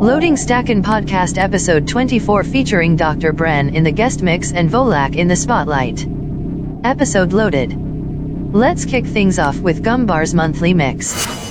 Loading Stackin Podcast Episode 24 featuring Dr. Bren in the guest mix and Volak in the spotlight. Episode loaded. Let's kick things off with Gumbar's monthly mix.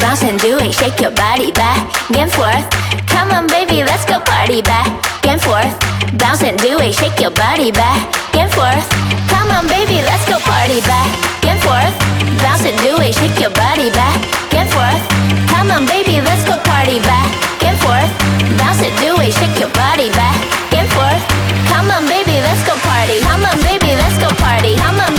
bounce and do it, shake your body back and forth. Come on, baby, let's go party back and forth, bounce and do it, shake your body back and forth. Come on, baby, let's go party back and forth, bounce and do it, shake your body back and forth. Come on, baby, let's go party back and forth, bounce and do it, shake your body back and forth. Come on, baby, let's go party. Come on, baby, let's go party. Come on.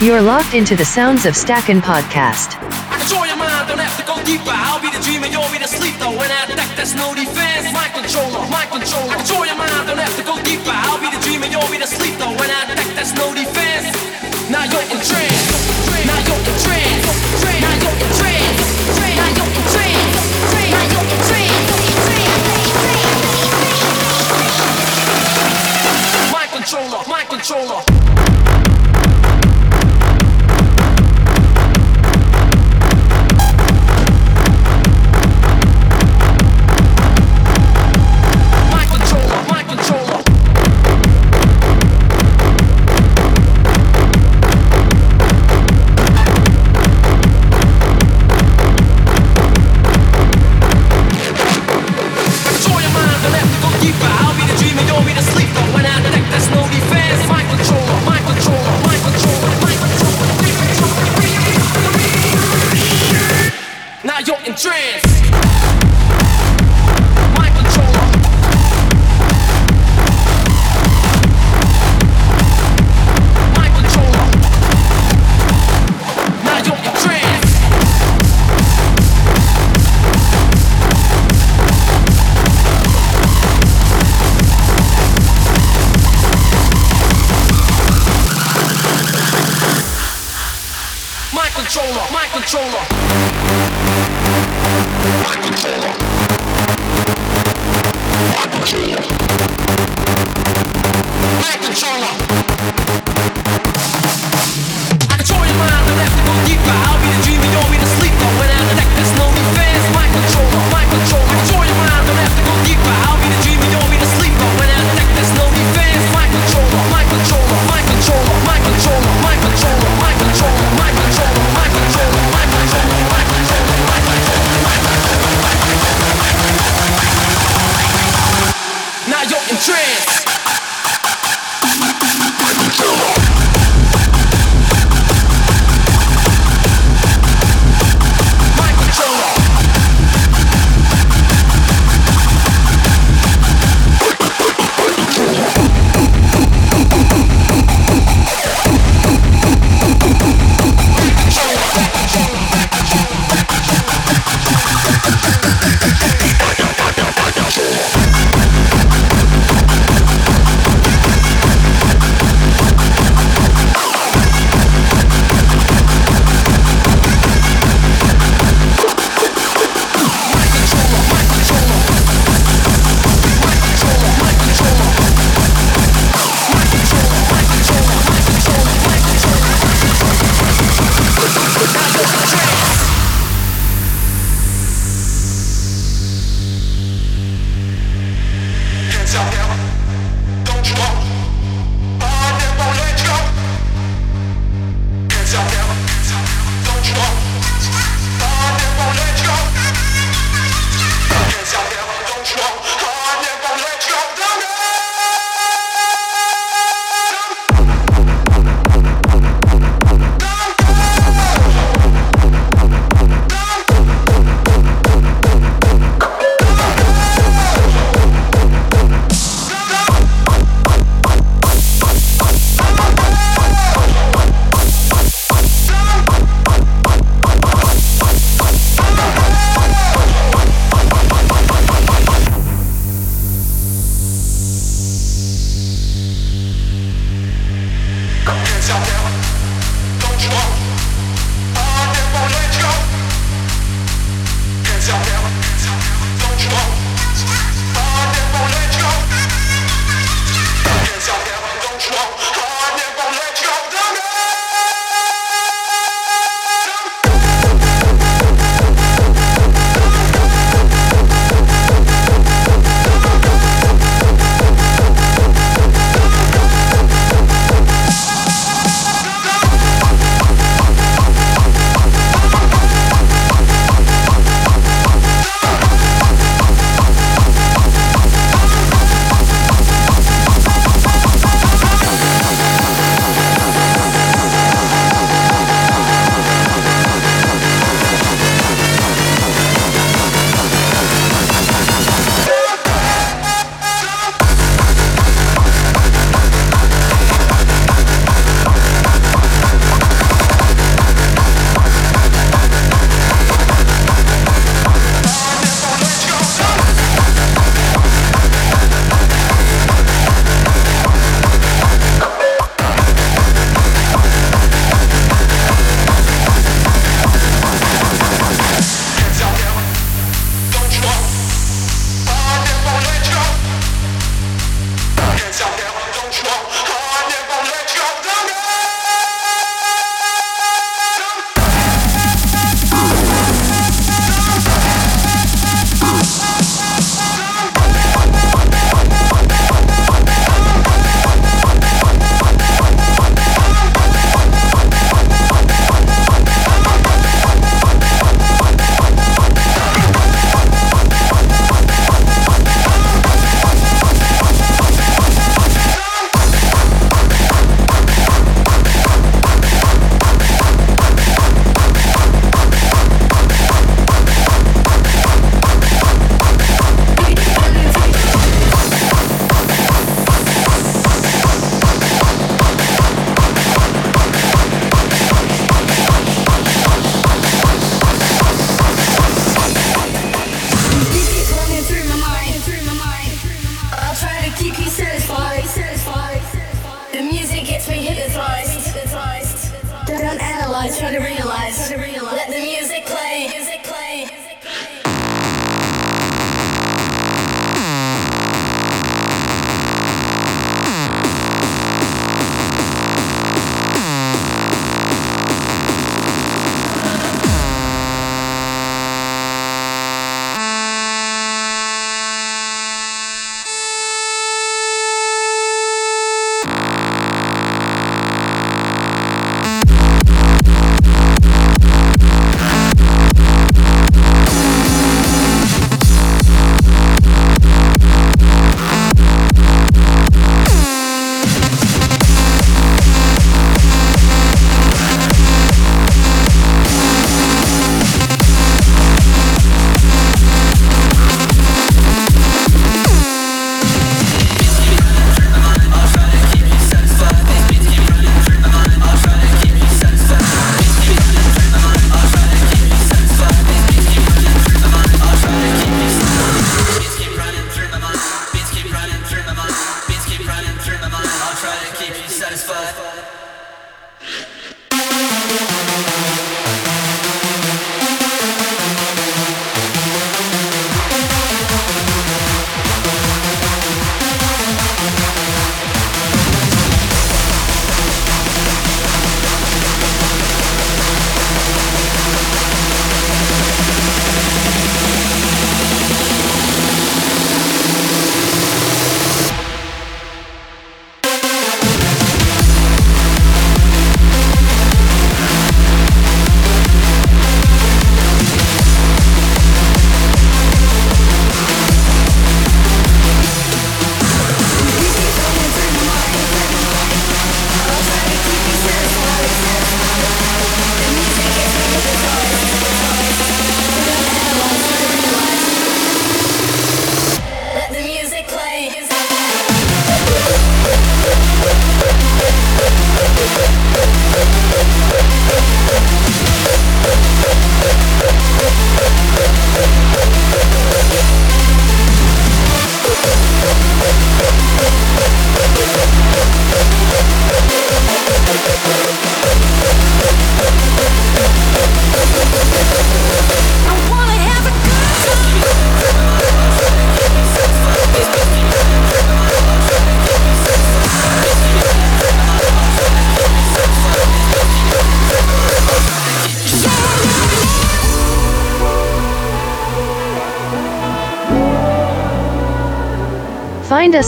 You're locked into the sounds of Stackin' Podcast. Control your mind, don't have to go deeper. I'll be the dreamer, you'll be the sleeper. When I attack, there's no defense. Controller, my controller. Control your mind, don't have to go deeper. I'll be the dreamer, you'll be the sleeper. When I attack, there's no defense. Now you're in trance. Now you're in trance. Now you're in trance. Now you're in trance. Now you're in trance. Controller, controller.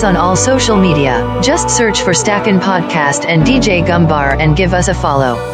on all social media. Just search for Stackin' Podcast and DJ Gumbar and give us a follow.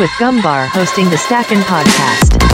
With Gumbar hosting the Stackin' Podcast.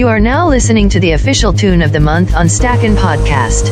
You are now listening to the official tune of the month on Stackin' Podcast.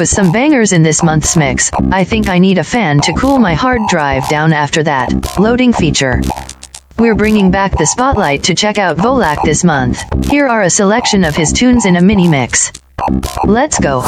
Was some bangers in this month's mix. I think I need a fan to cool my hard drive down after that. Loading feature. We're bringing back the spotlight to check out Volac this month. Here are a selection of his tunes in a mini mix. Let's go.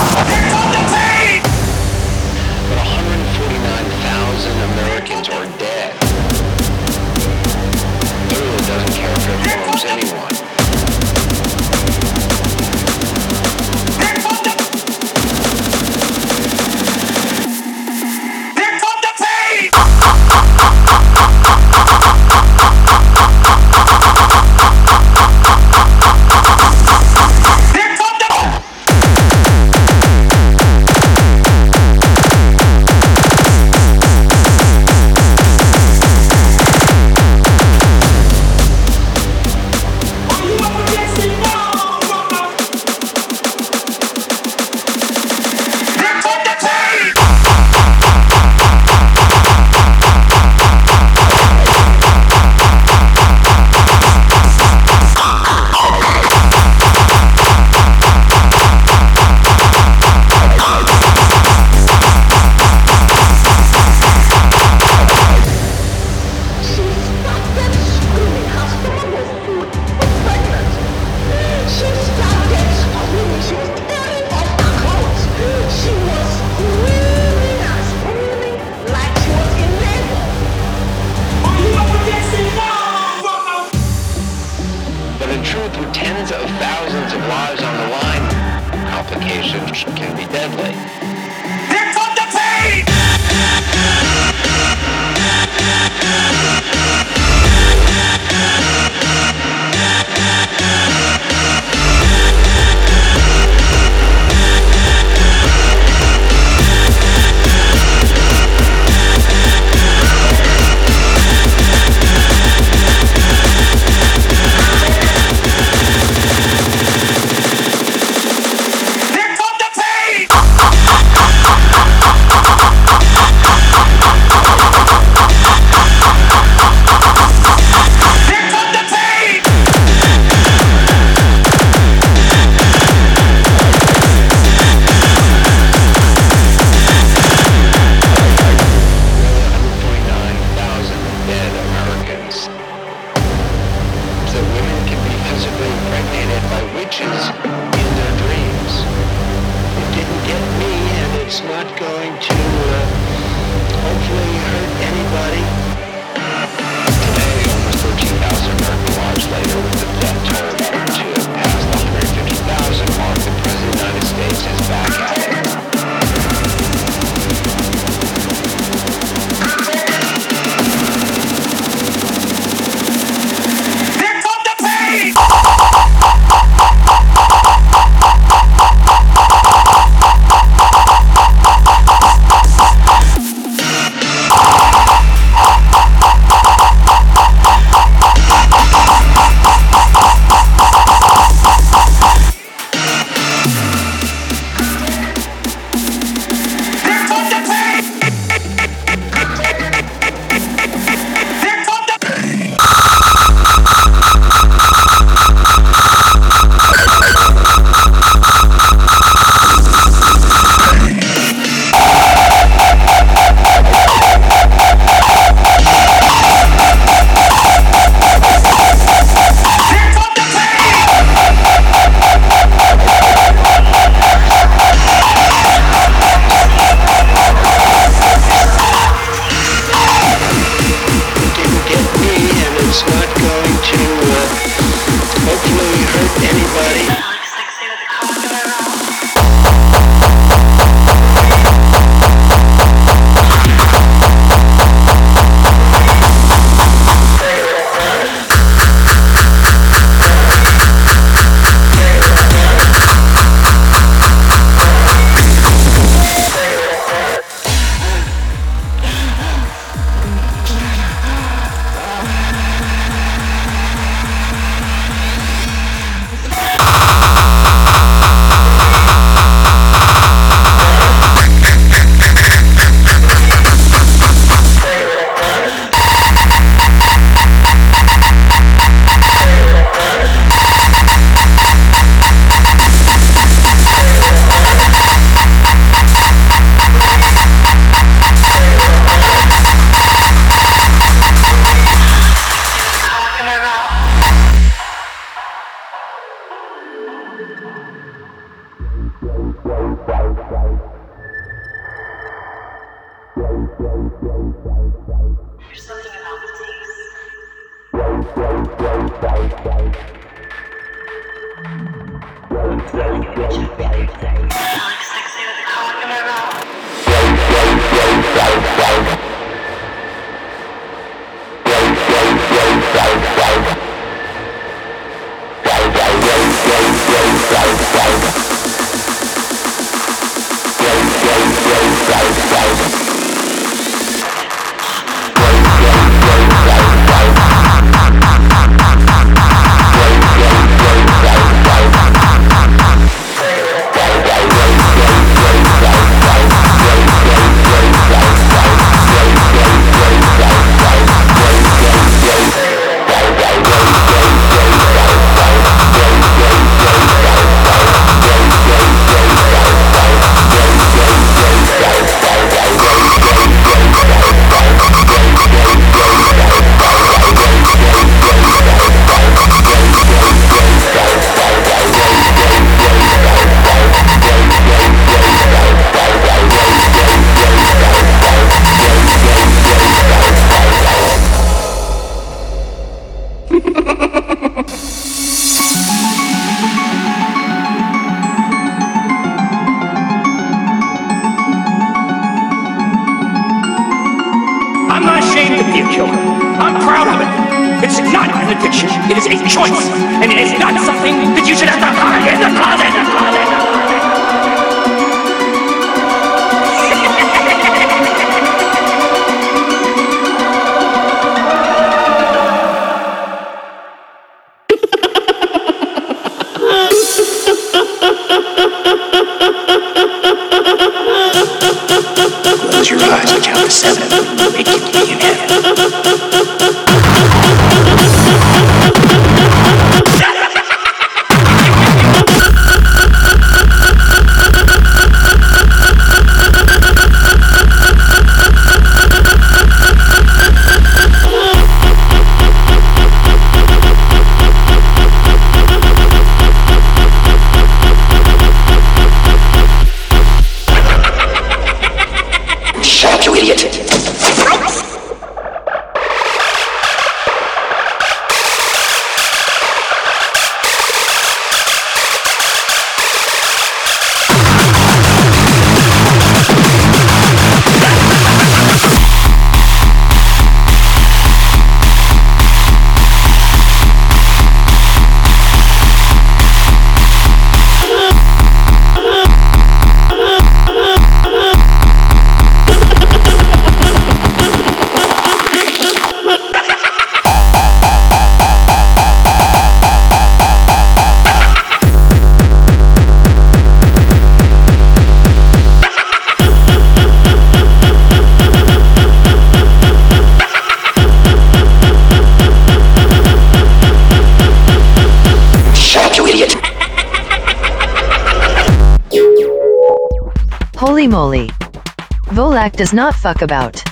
Volac does not fuck about.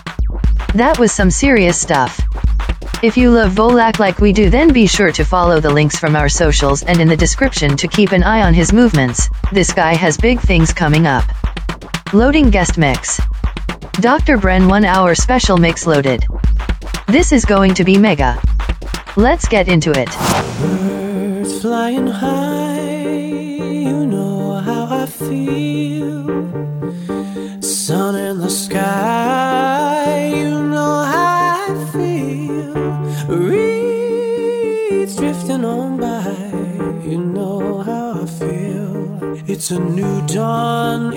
That was some serious stuff. If you love Volac like we do then be sure to follow the links from our socials and in the description to keep an eye on his movements, this guy has big things coming up. Loading guest mix. Dr. Bren 1 hour special mix loaded. This is going to be mega. Let's get into it. Birds flying high, It's a new dawn,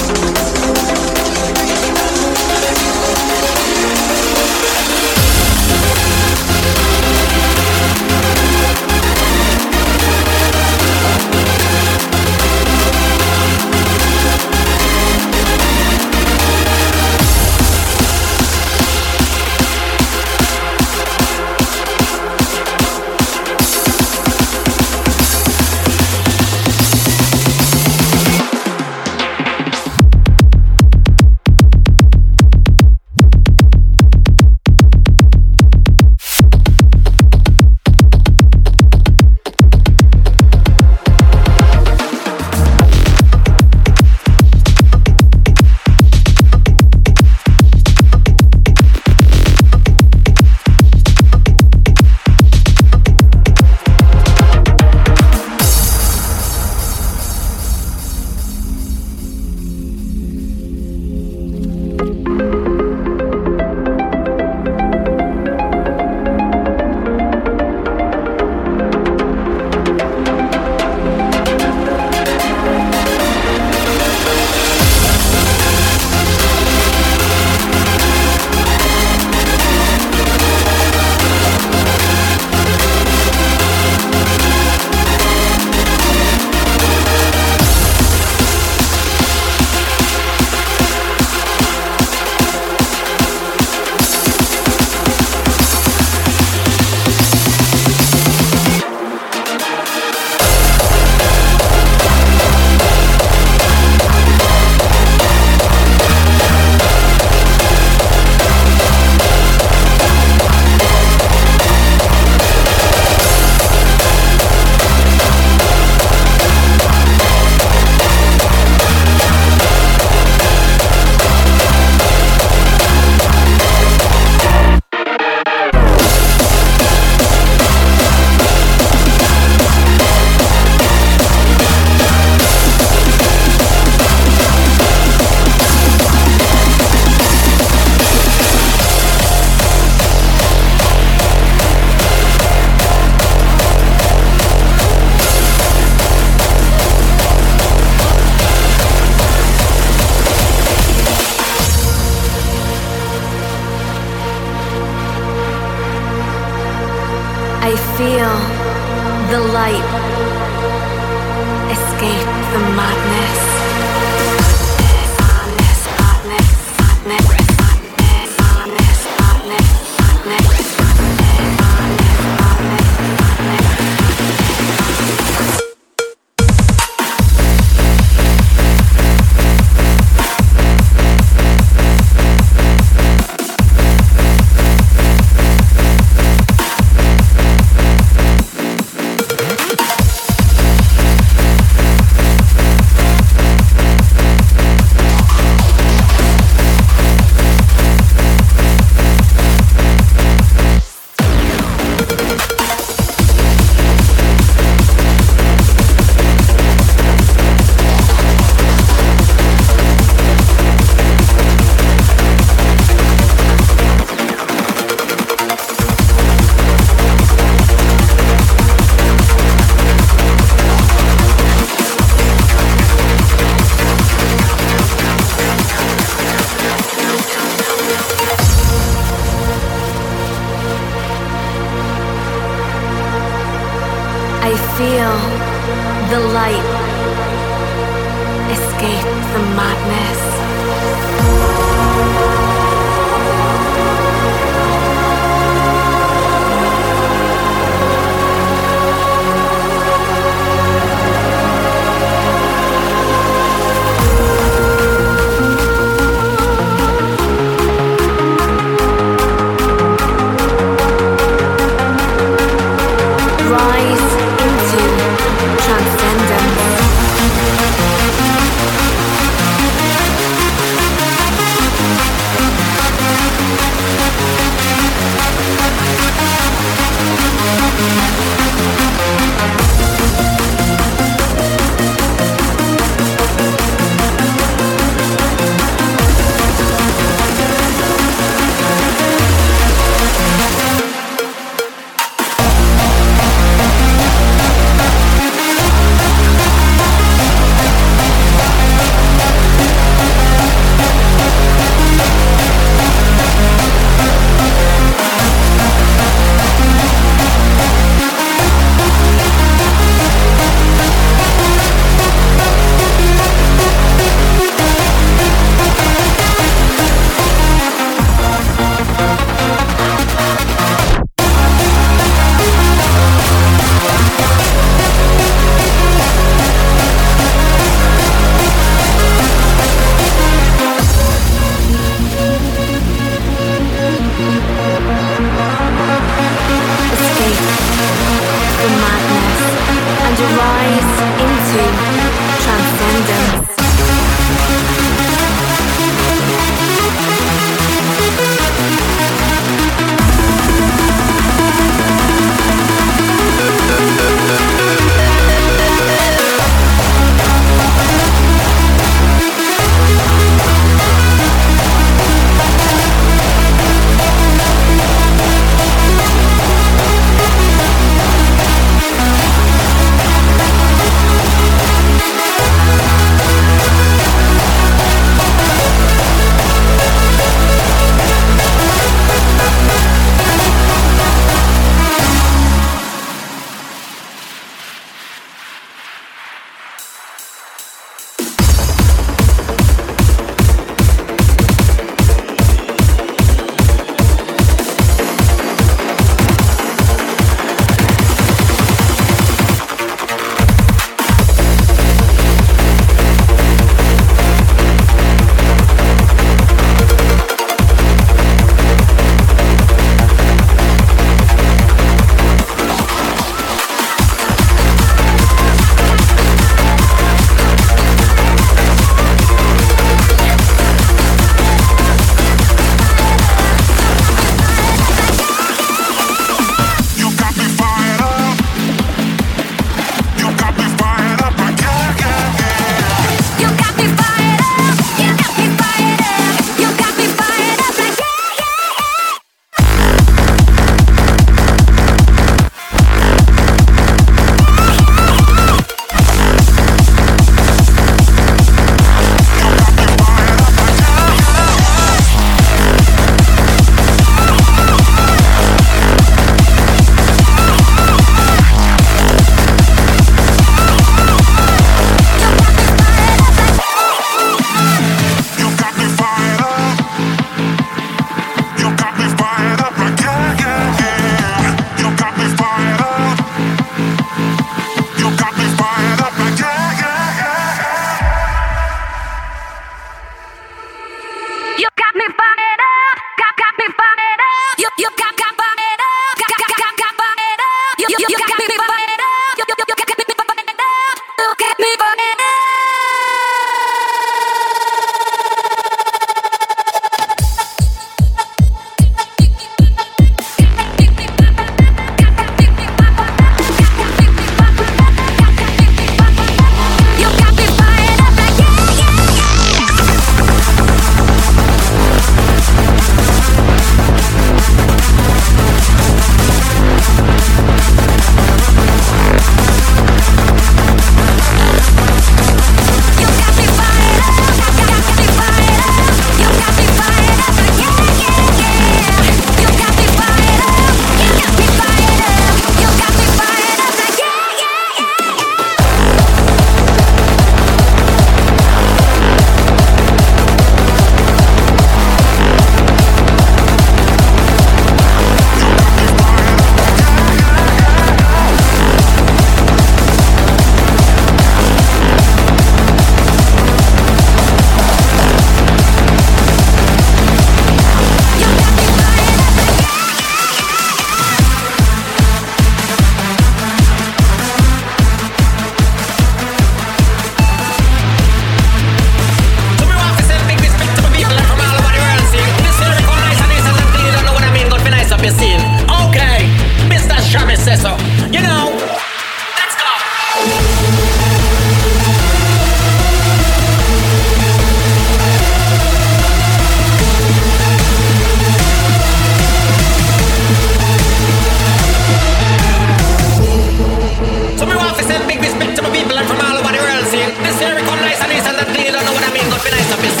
respect to my people and from all over the world. See, this here recognize and this and that, they don't know what I mean. Go be nice to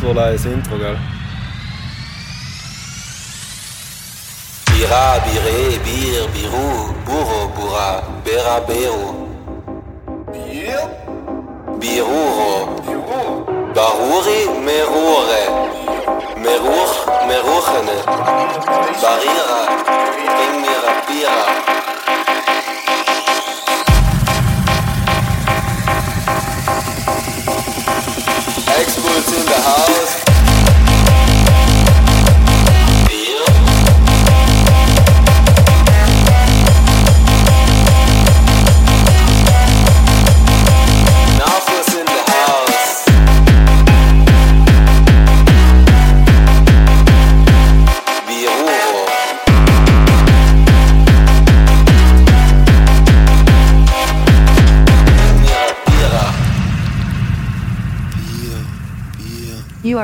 Das war das Intro, gell? Bira, biré, bir, birou, burro, bura, bera, beru. Biruro. Baruri, merure. Meruch, meruchene. Barira, emira, bira. In the house.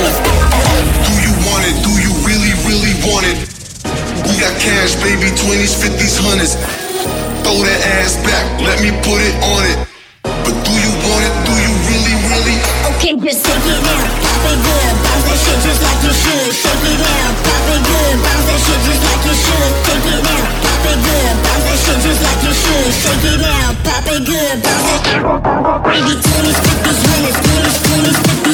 Let's go. We got cash, baby, 20s, 50s, 100s. Throw that ass back, let me put it on it. But do you want it? Do you really, really? Okay, just take it now, pop it good, bounce that shit just like you should. Take it now, pop it good, bounce that shit just like you should. Take it now, pop it good, bounce that shit just like you should. Take it now, pop it good, bounce that shit. Baby, 20s, 50s, 100s, 20s, 20s, 50s.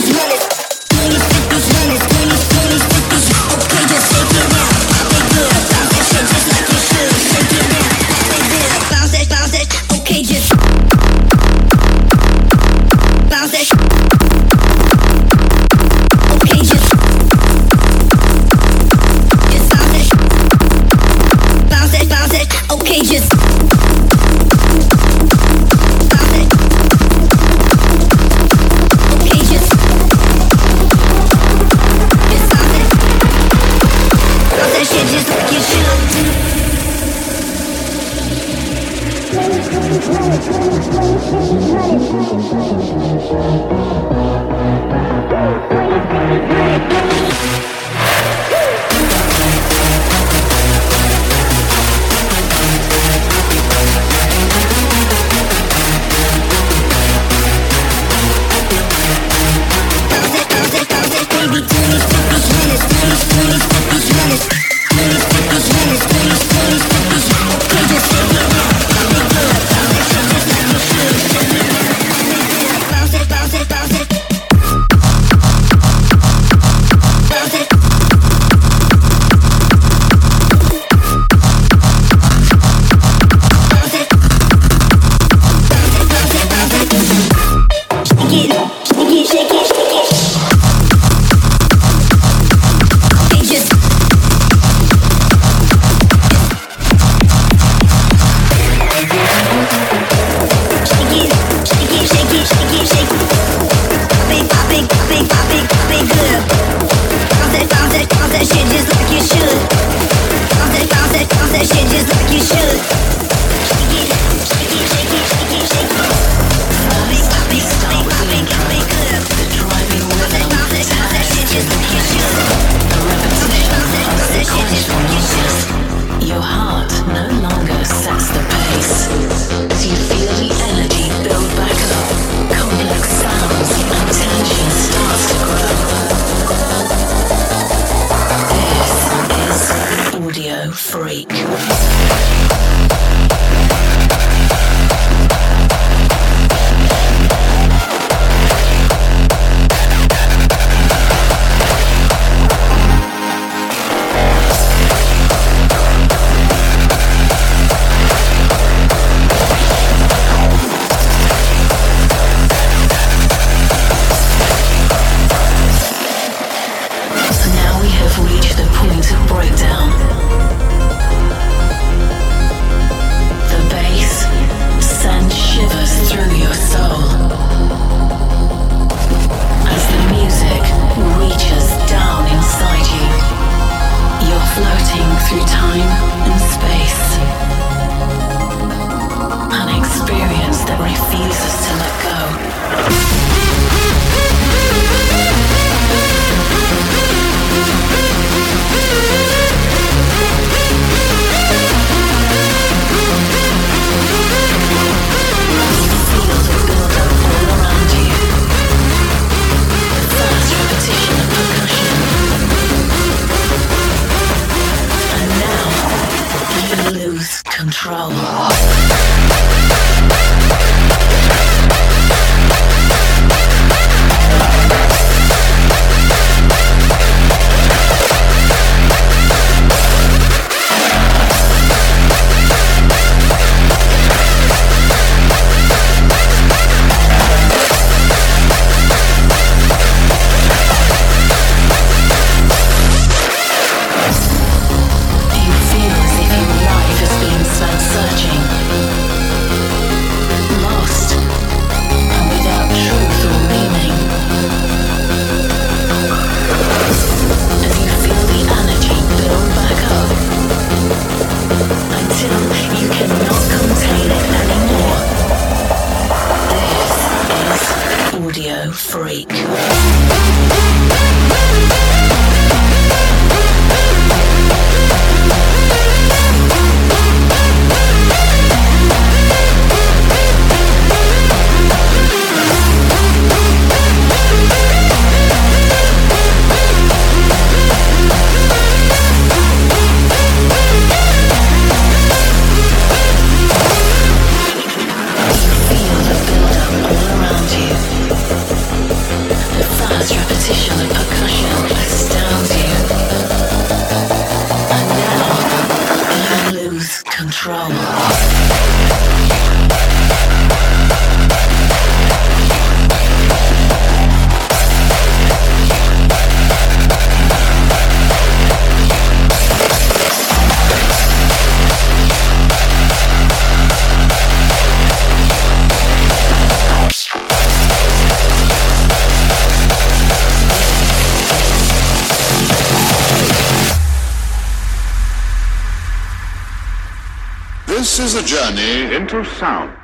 This is a journey into sound.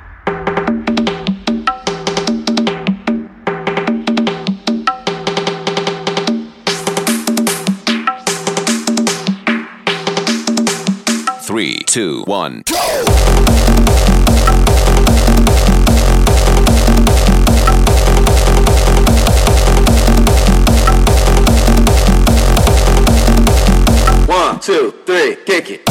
Three, two, one. One, two, three. kick it.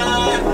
time.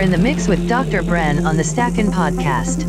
in the mix with Dr. Bren on the Stackin' Podcast.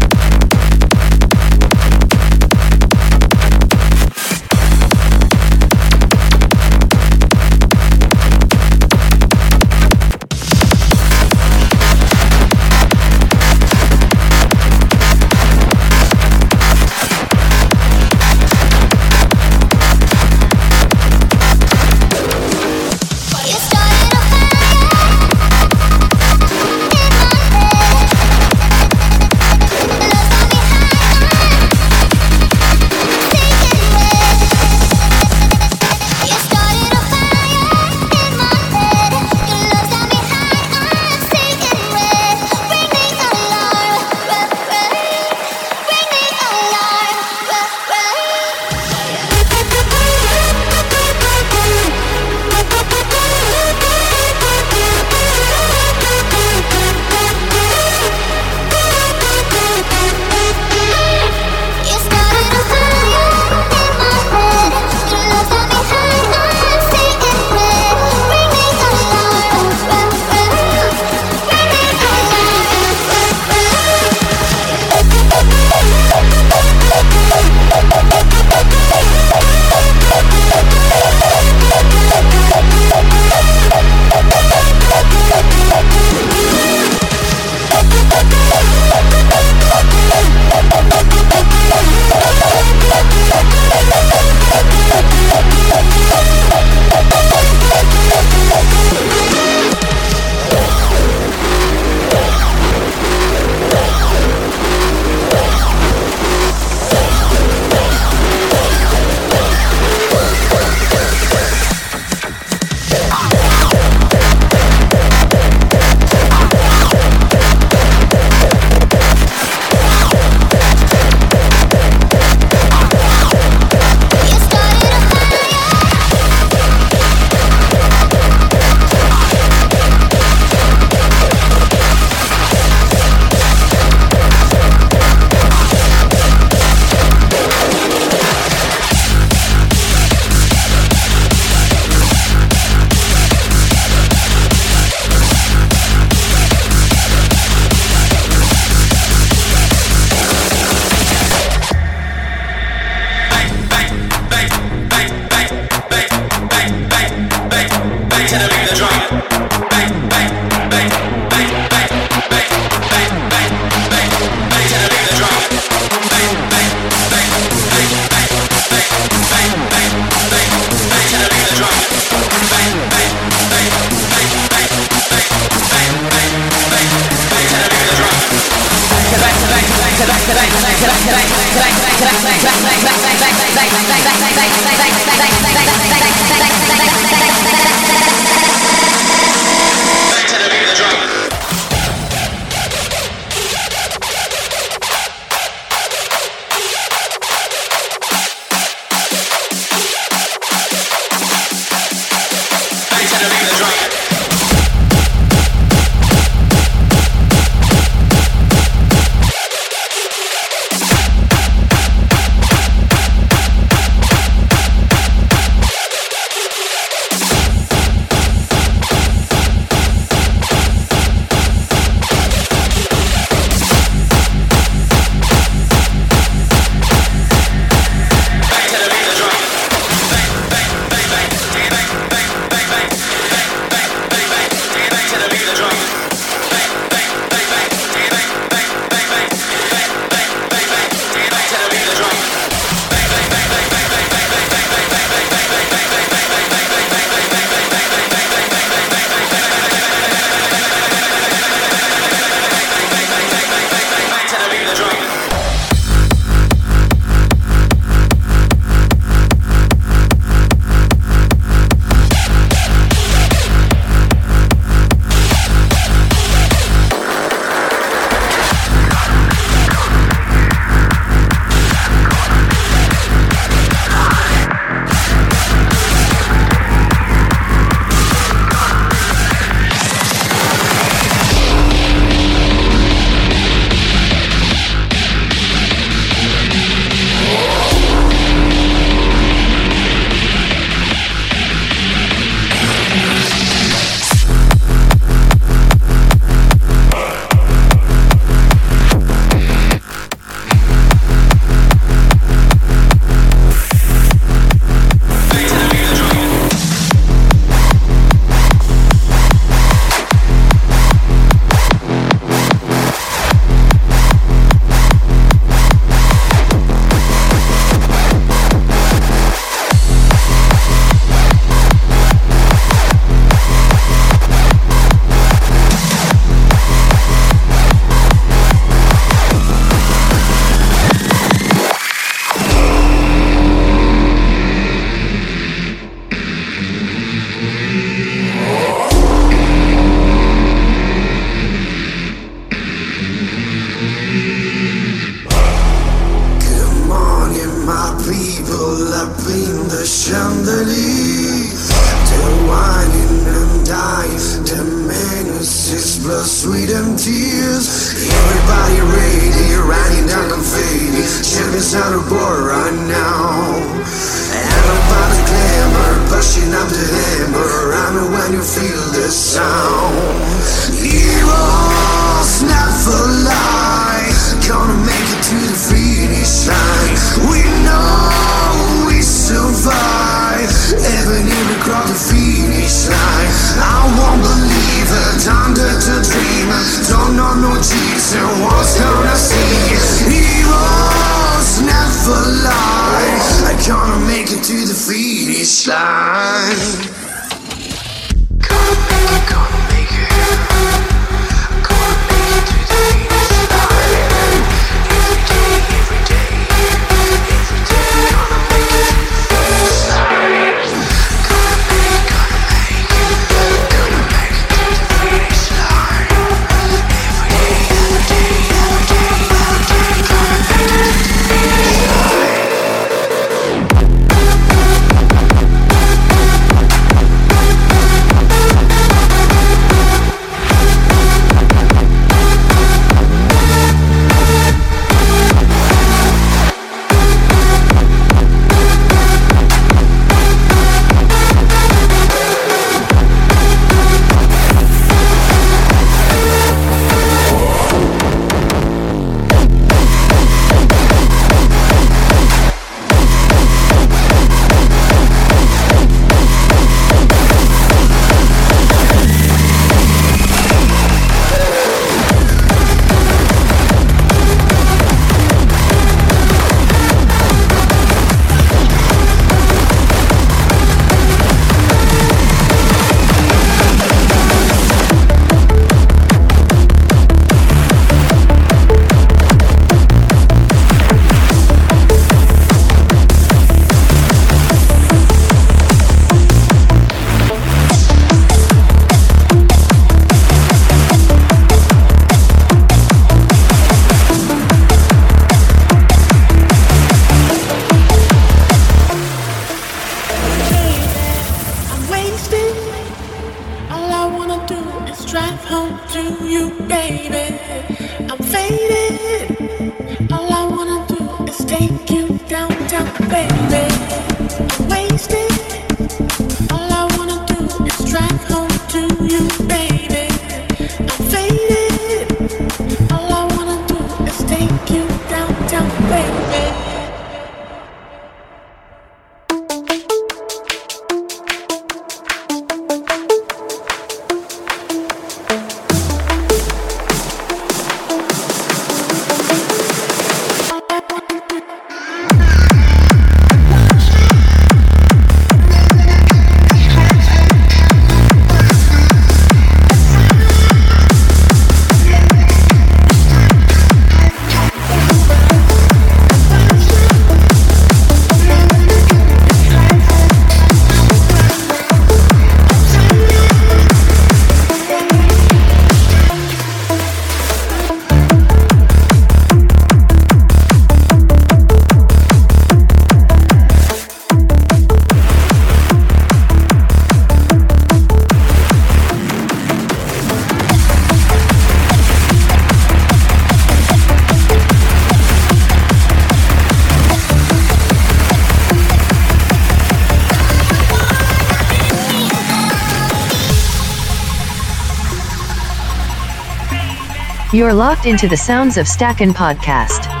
You're locked into the sounds of Stackin' Podcast.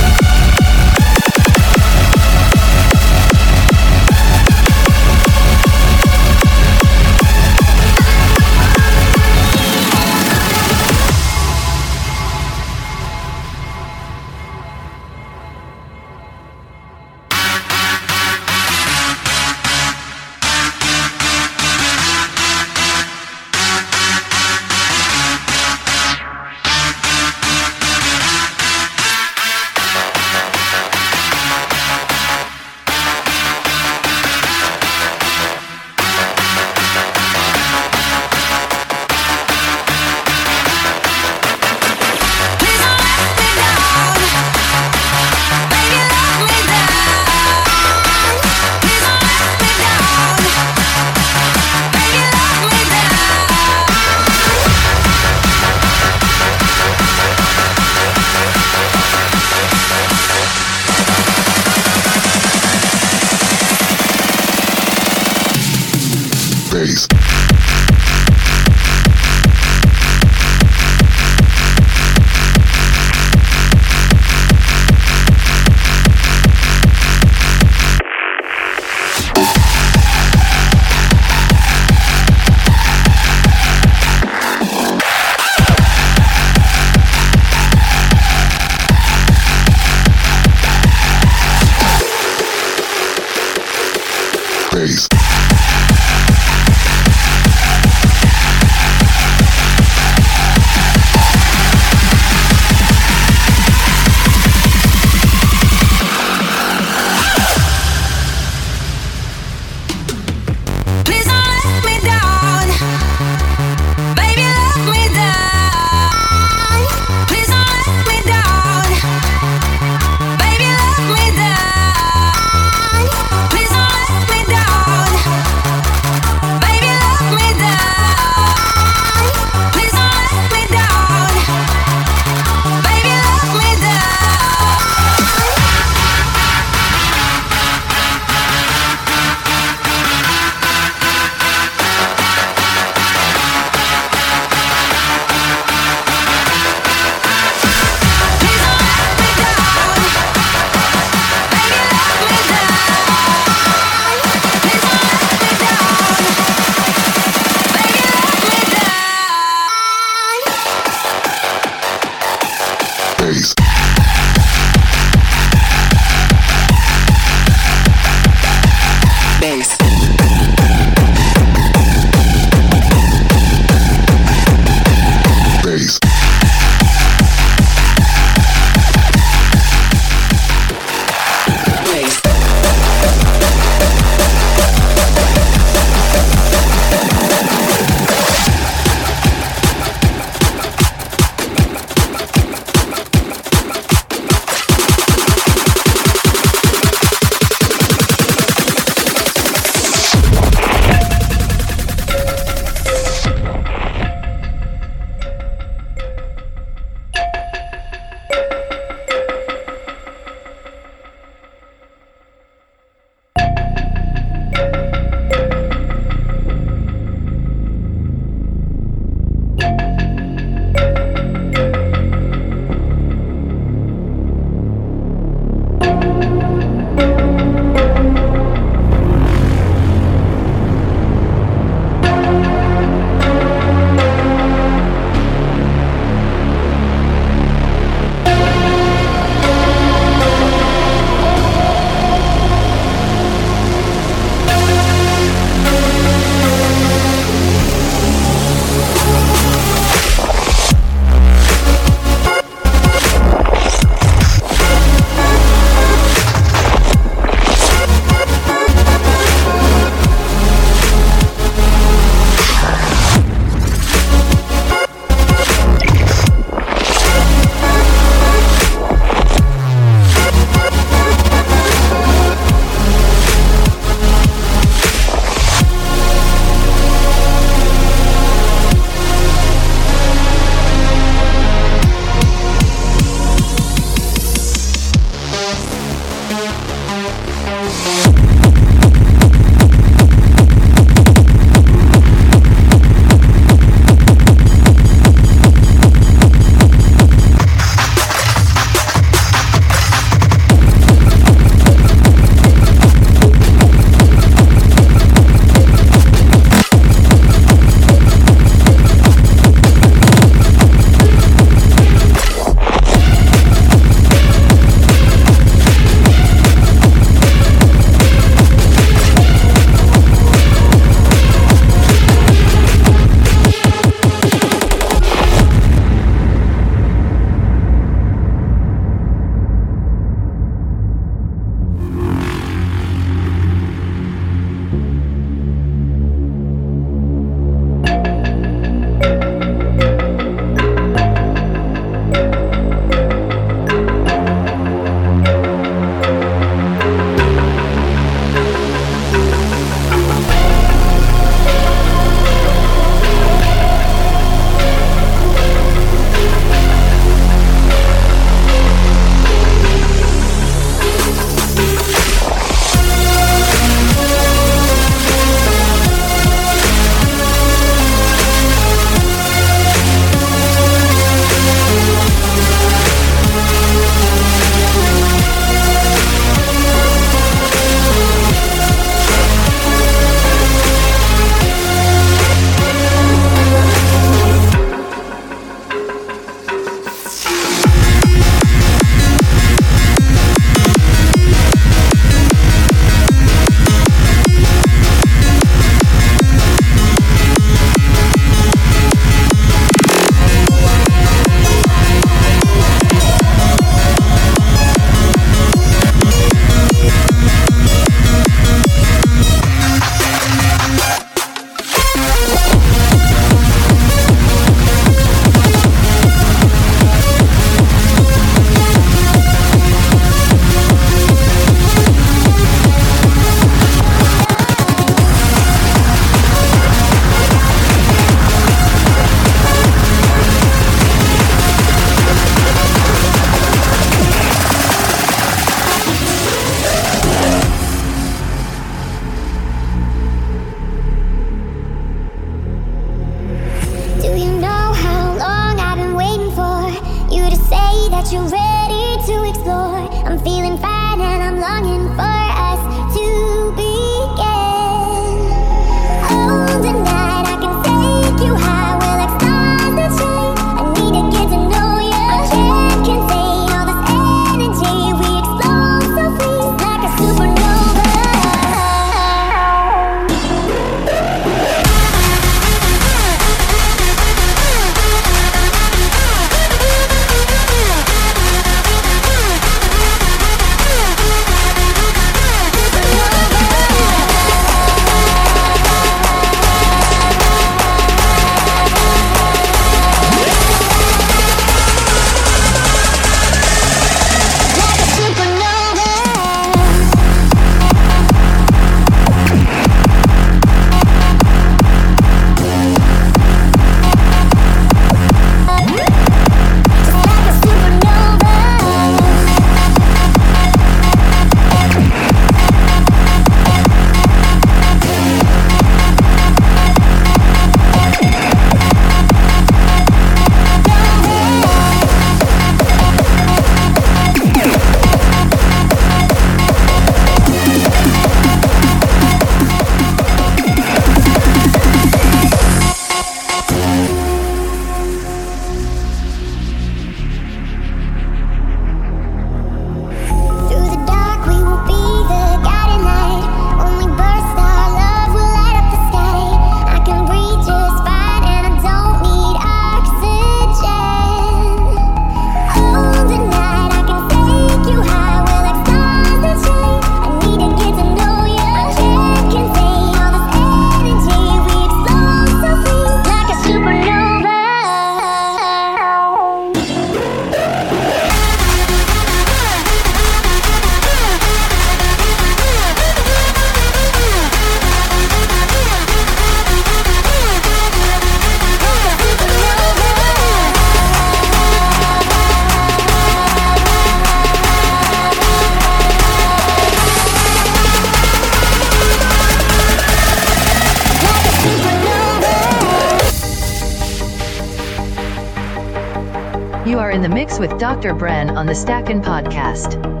Dr. Bren on the Stackin' Podcast.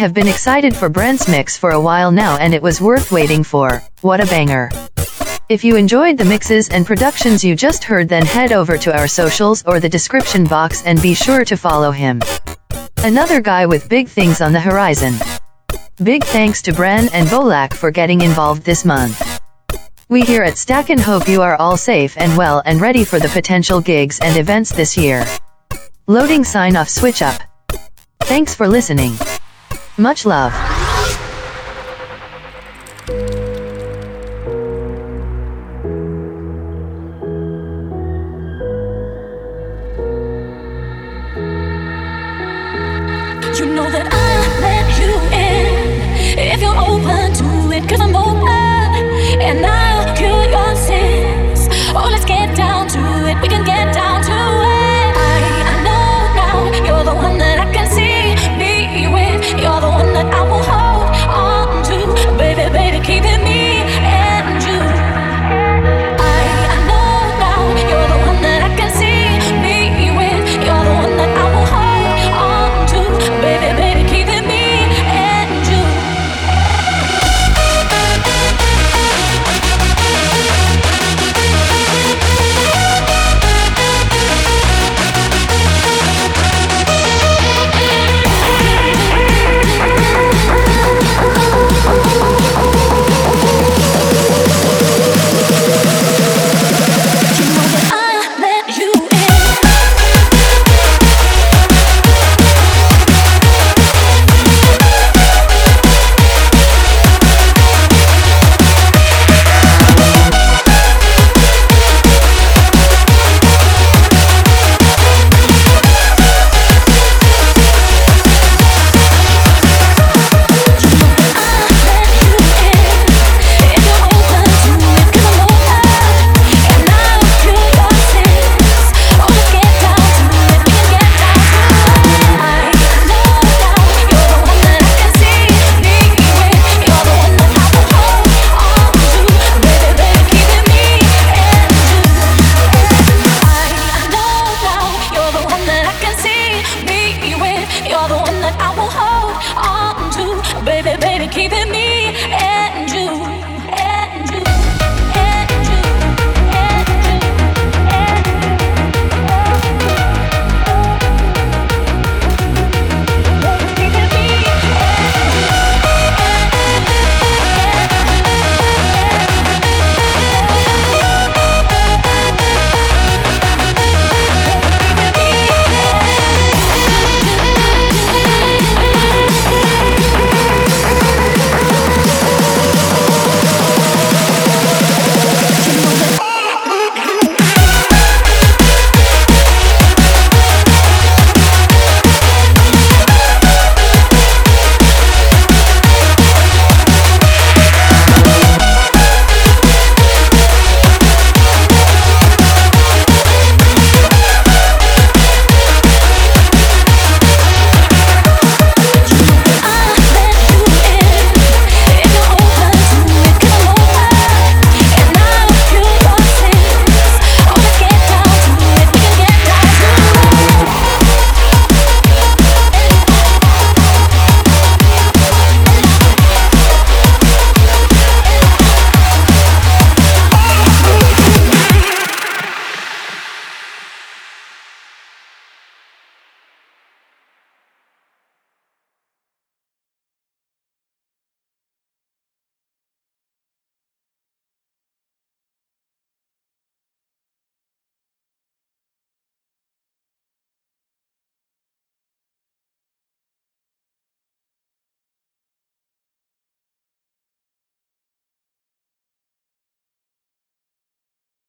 Have been excited for Brent's mix for a while now and it was worth waiting for. What a banger. If you enjoyed the mixes and productions you just heard then head over to our socials or the description box and be sure to follow him. Another guy with big things on the horizon. Big thanks to Bren and Volac for getting involved this month. We here at Stackin' hope you are all safe and well and ready for the potential gigs and events this year. Loading sign off switch up. Thanks for listening. Much love.